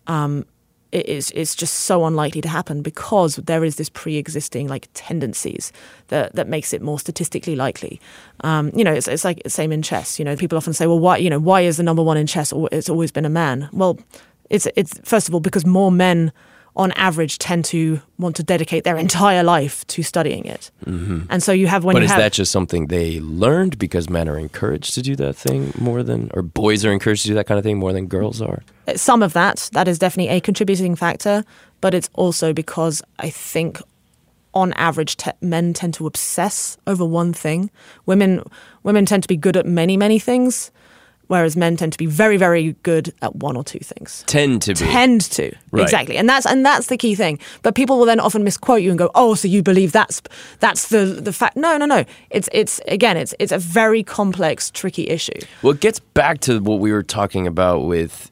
um, it is it's just so unlikely to happen because there is this pre-existing like tendencies that that makes it more statistically likely. Um, you know, it's, it's like the same in chess. You know, people often say, well, why you know why is the number one in chess? It's always been a man. Well, it's it's first of all because more men on average tend to want to dedicate their entire life to studying it, mm-hmm. and so you have when But you is have that just something they learned because men are encouraged to do that thing more than, or boys are encouraged to do that kind of thing more than girls are? Uh, some of that that is definitely a contributing factor but it's also because i think on average te- men tend to obsess over one thing. Women women tend to be good at many many things whereas men tend to be very very good at one or two things. Tend to be. tend to. Right. exactly. And that's and that's the key thing. But people will then often misquote you and go oh so you believe that's that's the the fact. No no no. It's it's again it's it's a very complex tricky issue. Well, it gets back to what we were talking about with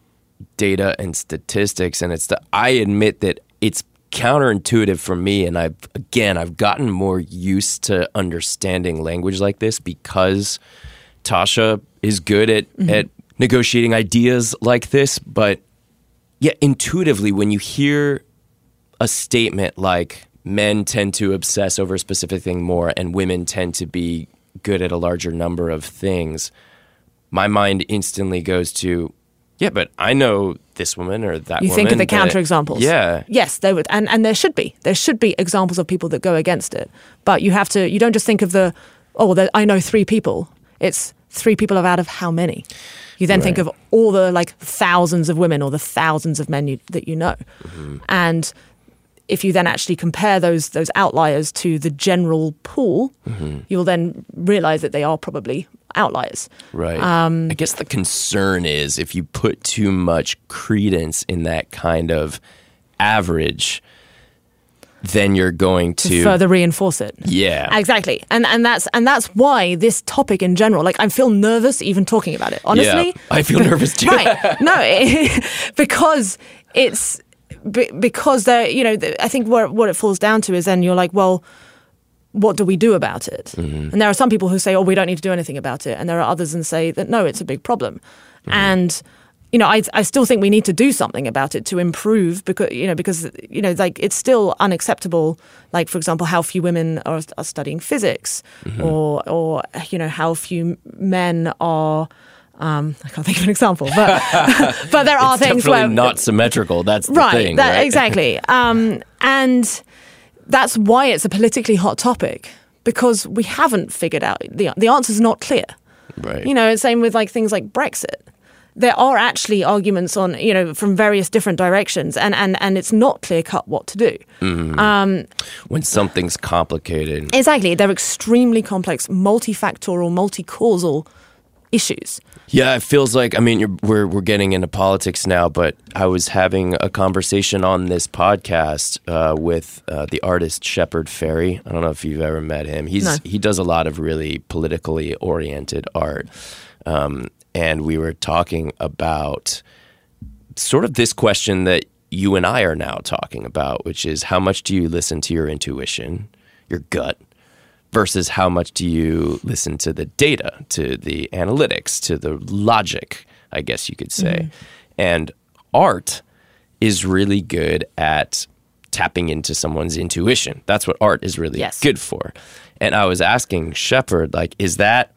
data and statistics, and it's the I admit that it's counterintuitive for me, and I've again I've gotten more used to understanding language like this because Tasha is good at mm-hmm. at negotiating ideas like this, but yeah, intuitively when you hear a statement like men tend to obsess over a specific thing more and women tend to be good at a larger number of things, my mind instantly goes to, yeah, but I know this woman or that woman. You think of the counterexamples. Yeah. Yes, there would, and and there should be. There should be examples of people that go against it. But you have to. You don't just think of the. Oh, there, I know three people. It's three people out of how many. You then think of all the like thousands of women or the thousands of men you, that you know, Mm-hmm. and if you then actually compare those those outliers to the general pool, Mm-hmm. you'll then realize that they are probably outliers. Right. Um, I guess the concern is if you put too much credence in that kind of average, then you're going to to. further reinforce it. yeah. Exactly. And and that's and that's why this topic in general, like I feel nervous even talking about it. Honestly. Yeah. I feel nervous too. right. No, it, [LAUGHS] because it's be- because there, you know, I think what what it falls down to is then you're like, well, what do we do about it? Mm-hmm. And there are some people who say, oh, we don't need to do anything about it, and there are others and say that no, it's a big problem, Mm-hmm. and. You know, I, I still think we need to do something about it to improve because you know because you know like it's still unacceptable. Like for example, how few women are, are studying physics, Mm-hmm. or or you know how few men are. Um, I can't think of an example, but [LAUGHS] but there are [LAUGHS] it's things definitely where not symmetrical. That's the right, thing. that, right? exactly, [LAUGHS] um, and that's why it's a politically hot topic because we haven't figured out the the answer's not clear. Right. You know, same with like things like Brexit. There are actually arguments on, you know, from various different directions, and, and, and it's not clear cut what to do. when something's complicated. Exactly. They're extremely complex, multifactorial, multi causal issues. Yeah, it feels like I mean you're, we're we're getting into politics now, but I was having a conversation on this podcast uh, with uh, the artist Shepard Fairey. I don't know if you've ever met him. He's No. he does a lot of really politically oriented art, um, and we were talking about sort of this question that you and I are now talking about, which is how much do you listen to your intuition, your gut, versus how much do you listen to the data, to the analytics, to the logic, I guess you could say. Mm-hmm. And art is really good at tapping into someone's intuition. That's what art is really Yes. good for. And I was asking Shepard, like, is that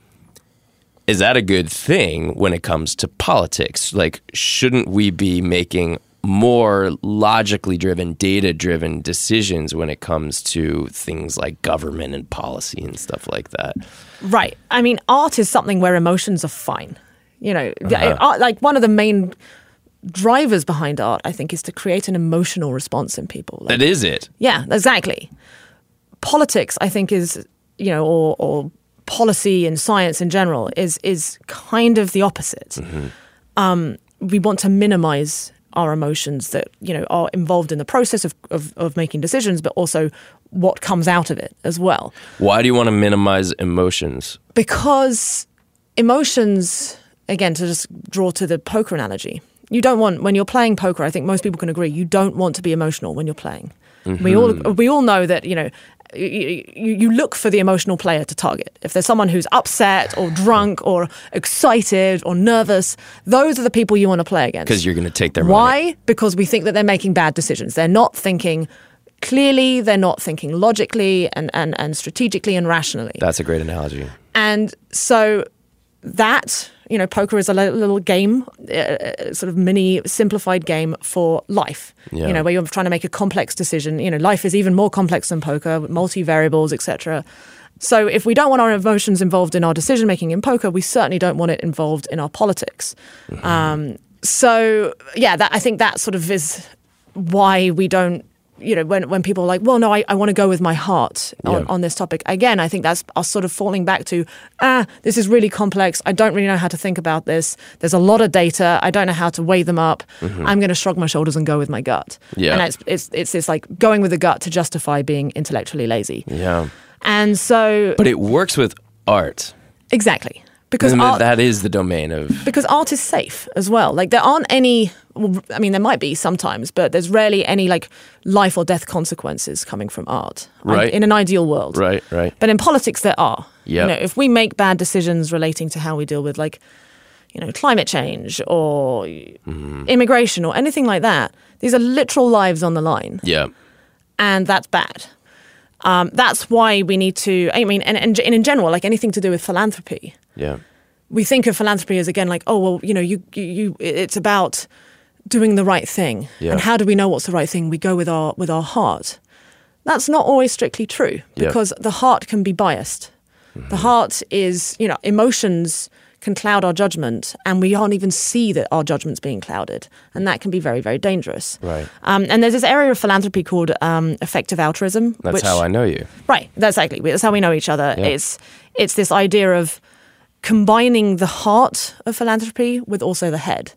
is that a good thing when it comes to politics? Like, shouldn't we be making more logically driven, data driven decisions when it comes to things like government and policy and stuff like that? Right. I mean, art is something where emotions are fine. You know, Uh-huh. art, like one of the main drivers behind art, I think, is to create an emotional response in people. Like, That is it. yeah, exactly. Politics, I think, is you know, or or policy and science in general is is kind of the opposite. Um, we want to minimize our emotions that you know are involved in the process of, of, of making decisions, but also what comes out of it as well Why do you want to minimize emotions? because emotions again to just draw to the poker analogy you don't want when you're playing poker i think most people can agree you don't want to be emotional when you're playing we all we all know that you know you, you, look for the emotional player to target. If there's someone who's upset or drunk or excited or nervous, those are the people you want to play against. Because you're going to take their money. Why? Because we think that they're making bad decisions. They're not thinking clearly, they're not thinking logically and, and, and strategically and rationally. That's a great analogy. And so that, you know, poker is a little game, uh, sort of mini simplified game for life. Yeah. You know, where you're trying to make a complex decision. You know, life is even more complex than poker, multi variables, etc. So if we don't want our emotions involved in our decision making in poker, we certainly don't want it involved in our politics. Um, so yeah, that I think that sort of is why we don't. You know, when, when people are like, well, no, I, I want to go with my heart on, Yeah. on this topic. Again, I think that's us sort of falling back to, ah, this is really complex. I don't really know how to think about this. There's a lot of data. I don't know how to weigh them up. I'm going to shrug my shoulders and go with my gut. Mm-hmm. Yeah. And it's, it's, it's this like going with the gut to justify being intellectually lazy. Yeah. And so, But it works with art. exactly. Because art, that is the domain of. because art is safe as well. Like there aren't any. Well, I mean, there might be sometimes, but there's rarely any like life or death consequences coming from art. Right. in an ideal world. Right, right. But in politics, there are. Yep. You know, if we make bad decisions relating to how we deal with like, you know, climate change or Mm-hmm. immigration or anything like that, these are literal lives on the line. Yeah. and that's bad. Um, that's why we need to. I mean, and, and in general, like anything to do with philanthropy, Yeah. we think of philanthropy as again like, oh well, you know, you you, it's about doing the right thing. Yeah. And how do we know what's the right thing? We go with our with our heart. That's not always strictly true Yeah. Mm-hmm. because the heart can be biased. The heart is, you know, emotions can cloud our judgment, and we can't even see that our judgment's being clouded, and that can be very, very dangerous. Right. Um, and there's this area of philanthropy called um, effective altruism. That's which, how I know you. Right, that's exactly. That's how we know each other. Yeah. It's it's this idea of combining the heart of philanthropy with also the head,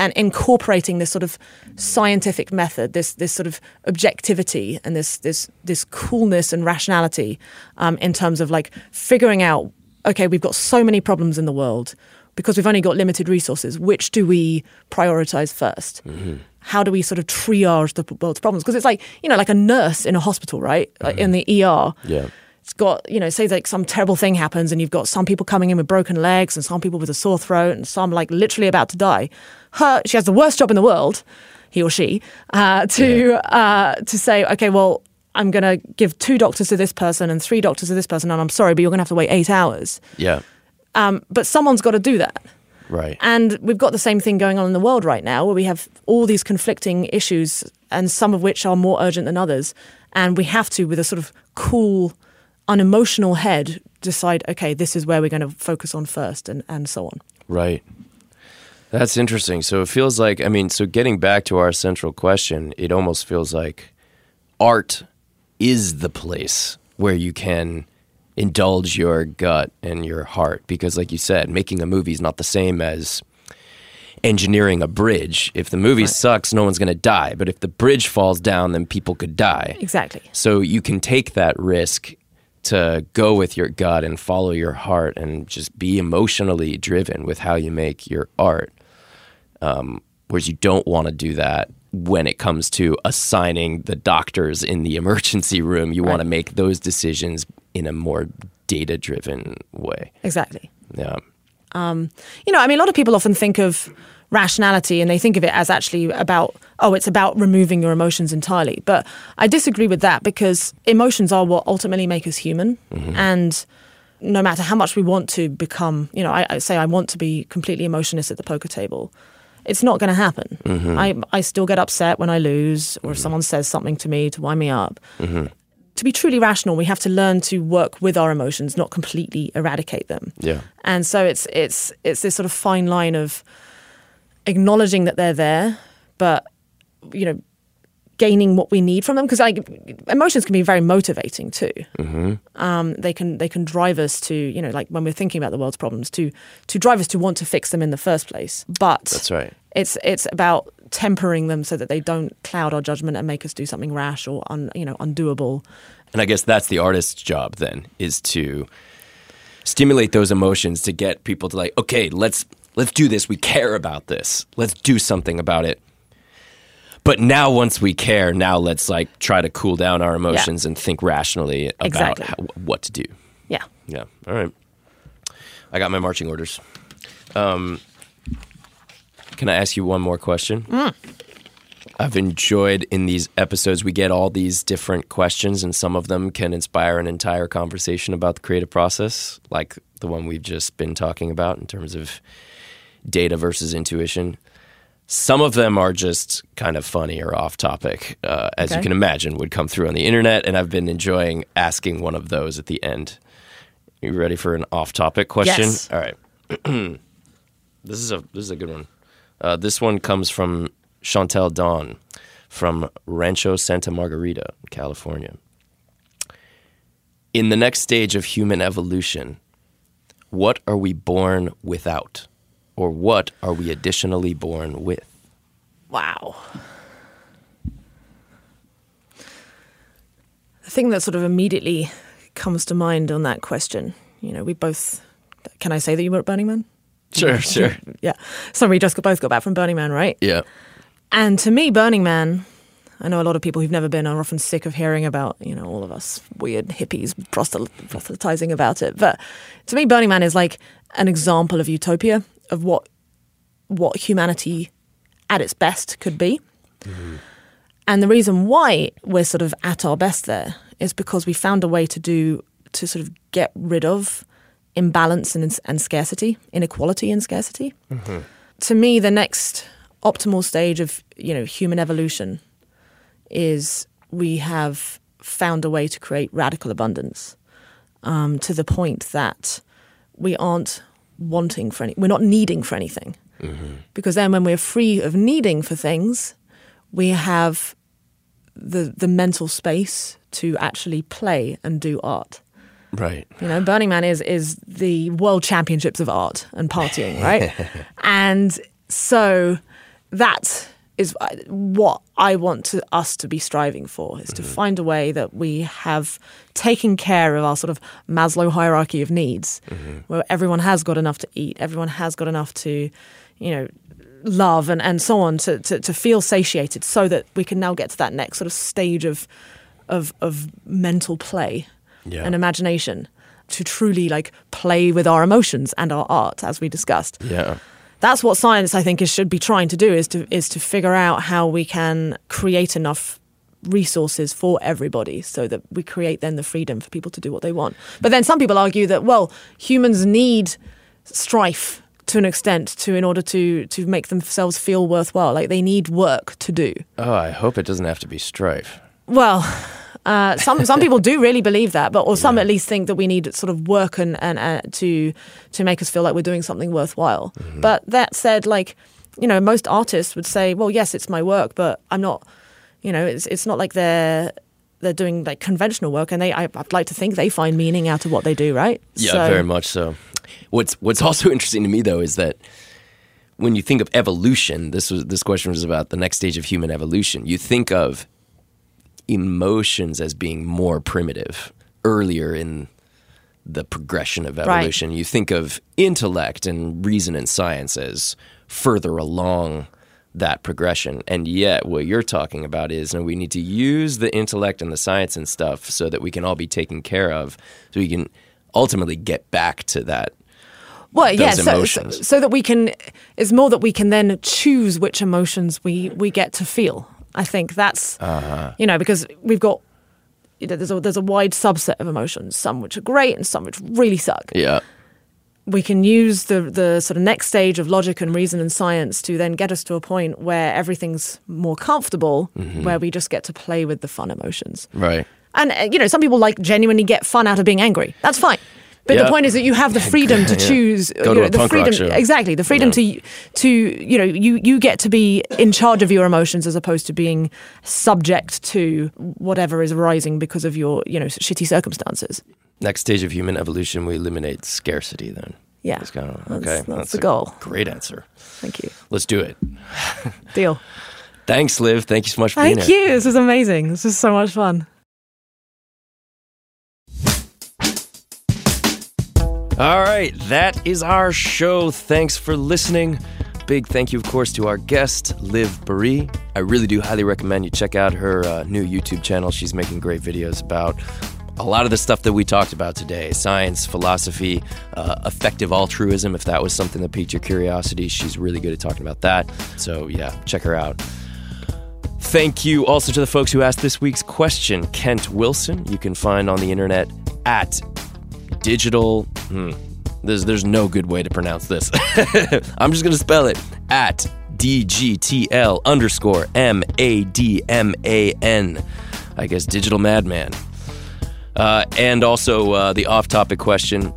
and incorporating this sort of scientific method, this this sort of objectivity, and this this this coolness and rationality um, in terms of like figuring out. Okay, we've got so many problems in the world because we've only got limited resources. Which do we prioritize 1st How do we sort of triage the world's problems? Because it's like you know, like a nurse in a hospital, right? Like in the ER Yeah. It's got you know say like some terrible thing happens and you've got some people coming in with broken legs and some people with a sore throat and some like literally about to die her she has the worst job in the world he or she uh, to uh, to say okay well i'm going to give two doctors to this person and three doctors to this person and i'm sorry but you're going to have to wait eight hours Yeah. um, but someone's got to do that Right. and we've got the same thing going on in the world right now, where we have all these conflicting issues, and some of which are more urgent than others. And we have to, with a sort of cool, unemotional head, decide, okay, this is where we're going to focus on first, and, and so on. Right. That's interesting. So it feels like, I mean, so getting back to our central question, it almost feels like art is the place where you can indulge your gut and your heart. Because, like you said, making a movie is not the same as engineering a bridge. If the movie sucks, no one's going to die. But if the bridge falls down, then people could die. Exactly. So you can take that risk to go with your gut and follow your heart and just be emotionally driven with how you make your art. Um, whereas you don't want to do that when it comes to assigning the doctors in the [LAUGHS] emergency room. You want to make those decisions in a more data driven way. Exactly. Yeah. You know, I mean, a lot of people often think of rationality and they think of it as actually about, oh, it's about removing your emotions entirely. But I disagree with that because emotions are what ultimately make us human. Mm-hmm. And no matter how much we want to become, you know, I, I say I want to be completely emotionless at the poker table. It's not going to happen. Mm-hmm. I, I still get upset when I lose or if someone says something to me to wind me up. To be truly rational, we have to learn to work with our emotions, not completely eradicate them Yeah. and so it's it's it's this sort of fine line of acknowledging that they're there but you know gaining what we need from them. Because like emotions can be very motivating too. Um, they can they can drive us to you know like when we're thinking about the world's problems to to drive us to want to fix them in the first place. But That's right. it's it's about tempering them so that they don't cloud our judgment and make us do something rash or un, you know undoable. And I guess that's the artist's job then is to stimulate those emotions to get people to like, okay, let's let's do this. We care about this. Let's do something about it. But now once we care, now let's like try to cool down our emotions and think rationally about Exactly. how, what to do. yeah Yeah. All right. I got my marching orders. Um, can I ask you one more question? I've enjoyed in these episodes, we get all these different questions, and some of them can inspire an entire conversation about the creative process, like the one we've just been talking about in terms of data versus intuition. Some of them are just kind of funny or off topic, uh, as you can imagine, would come through on the internet, and I've been enjoying asking one of those at the end. You ready for an off-topic question? Yes. All right. [CLEARS THROAT] this is a this is a good one. Uh, this one comes from Chantel Dawn from Rancho Santa Margarita, California. In the next stage of human evolution, what are we born without, or what are we additionally born with? Wow. The thing that sort of immediately comes to mind on that question, you know, we both. Can I say that you were at Burning Man? Sure, sure. Yeah. So we just got- both got back from Burning Man, right? Yeah. And to me, Burning Man, I know a lot of people who've never been are often sick of hearing about, you know, all of us weird hippies proselytizing about it. But to me, Burning Man is like an example of utopia, of what what humanity at its best could be. And the reason why we're sort of at our best there is because we found a way to do to sort of get rid of imbalance and, and scarcity, inequality and scarcity. To me, the next optimal stage of you know human evolution is we have found a way to create radical abundance um, to the point that we aren't wanting for any, we're not needing for anything. Because then, when we're free of needing for things, we have the the mental space to actually play and do art. Right. You know, Burning Man is is the world championships of art and partying, right? [LAUGHS] and so that is uh, what I want to, us to be striving for is to mm-hmm. find a way that we have taken care of our sort of Maslow hierarchy of needs, mm-hmm. where everyone has got enough to eat, everyone has got enough to, you know, love and, and so on to, to, to feel satiated so that we can now get to that next sort of stage of of of mental play Yeah. and imagination to truly like play with our emotions and our art as we discussed Yeah. That's what science i think is should be trying to do is to is to figure out how we can create enough resources for everybody so that we create then the freedom for people to do what they want. But then some people argue that well humans need strife to an extent to in order to to make themselves feel worthwhile. Like they need work to do. Oh, I hope it doesn't have to be strife. well, uh, some some people do really believe that, but or some at least think that we need sort of work and and uh, to to make us feel like we're doing something worthwhile. But that said, like you know, most artists would say, well, yes, it's my work, but I'm not. You know, it's it's not like they're they're doing like conventional work, and they I, I'd like to think they find meaning out of what they do, right? Yeah, So- very much so. What's What's [LAUGHS] also interesting to me though is that when you think of evolution, this was this question was about the next stage of human evolution. You think of emotions as being more primitive earlier in the progression of evolution. You think of intellect and reason and science as further along that progression. And yet, what you're talking about is no, we need to use the intellect and the science and stuff so that we can all be taken care of, so we can ultimately get back to that. Well, yeah, so, so, so that we can, it's more that we can then choose which emotions we, we get to feel. I think that's, Uh-huh. you know, because we've got, you know, there's a, there's a wide subset of emotions, some which are great and some which really suck. Yeah. We can use the, the sort of next stage of logic and reason and science to then get us to a point where everything's more comfortable, Mm-hmm. where we just get to play with the fun emotions. Right. And uh, you know, some people like genuinely get fun out of being angry. That's fine. But Yeah. the point is that you have the freedom to [LAUGHS] choose. Go to know, the freedom, exactly. The freedom to to you know you you get to be in charge of your emotions as opposed to being subject to whatever is arising because of your you know shitty circumstances. Next stage of human evolution, we eliminate scarcity. Then. Yeah, That's kind of That's- okay. that's the a goal. Great answer. Thank you. Let's do it. Deal. [LAUGHS] Thanks, Liv. Thank you so much for Thank being here. Thank you. This was amazing. This was so much fun. All right, that is our show. Thanks for listening. Big thank you, of course, to our guest, Liv Boeree. I really do highly recommend you check out her uh, new YouTube channel. She's making great videos about a lot of the stuff that we talked about today science, philosophy, uh, effective altruism, if that was something that piqued your curiosity. She's really good at talking about that. So, yeah, check her out. Thank you also to the folks who asked this week's question. Kent Wilson, you can find on the internet at digital. Hmm, there's there's no good way to pronounce this. [LAUGHS] I'm just gonna spell it at DGTL underscore M A D M A N. I guess digital madman. Uh, and also uh, the off-topic question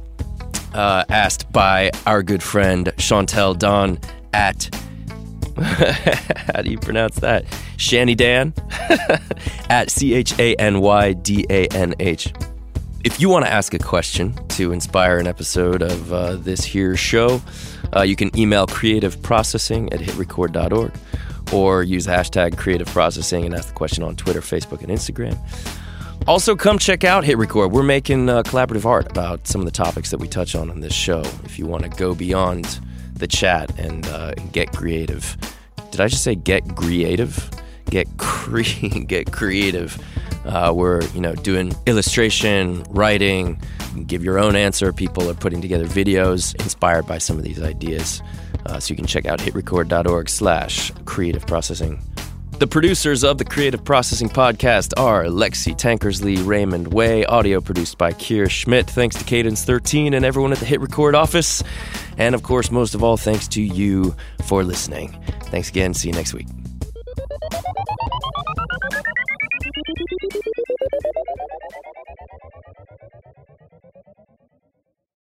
uh, asked by our good friend Chantel Don at [LAUGHS] how do you pronounce that? Shanny Dan [LAUGHS] at C H A N Y D A N H. If you want to ask a question to inspire an episode of uh, this here show, uh, you can email creative processing at hitrecord.org or use hashtag creative processing and ask the question on Twitter, Facebook, and Instagram. Also, come check out Hit Record. We're making uh, collaborative art about some of the topics that we touch on on this show. If you want to go beyond the chat and, uh, get creative, did I just say get creative? Get cre- [LAUGHS] get creative. Uh, we're you know doing illustration, writing. Give your own answer. People are putting together videos inspired by some of these ideas. Uh, so you can check out hitrecord.org/slash creative processing. The producers of the Creative Processing Podcast are Lexi Tankersley, Raymond Way, audio produced by Kier Schmidt. Thanks to Cadence 13 and everyone at the Hit Record office. And of course, most of all, thanks to you for listening. Thanks again. See you next week.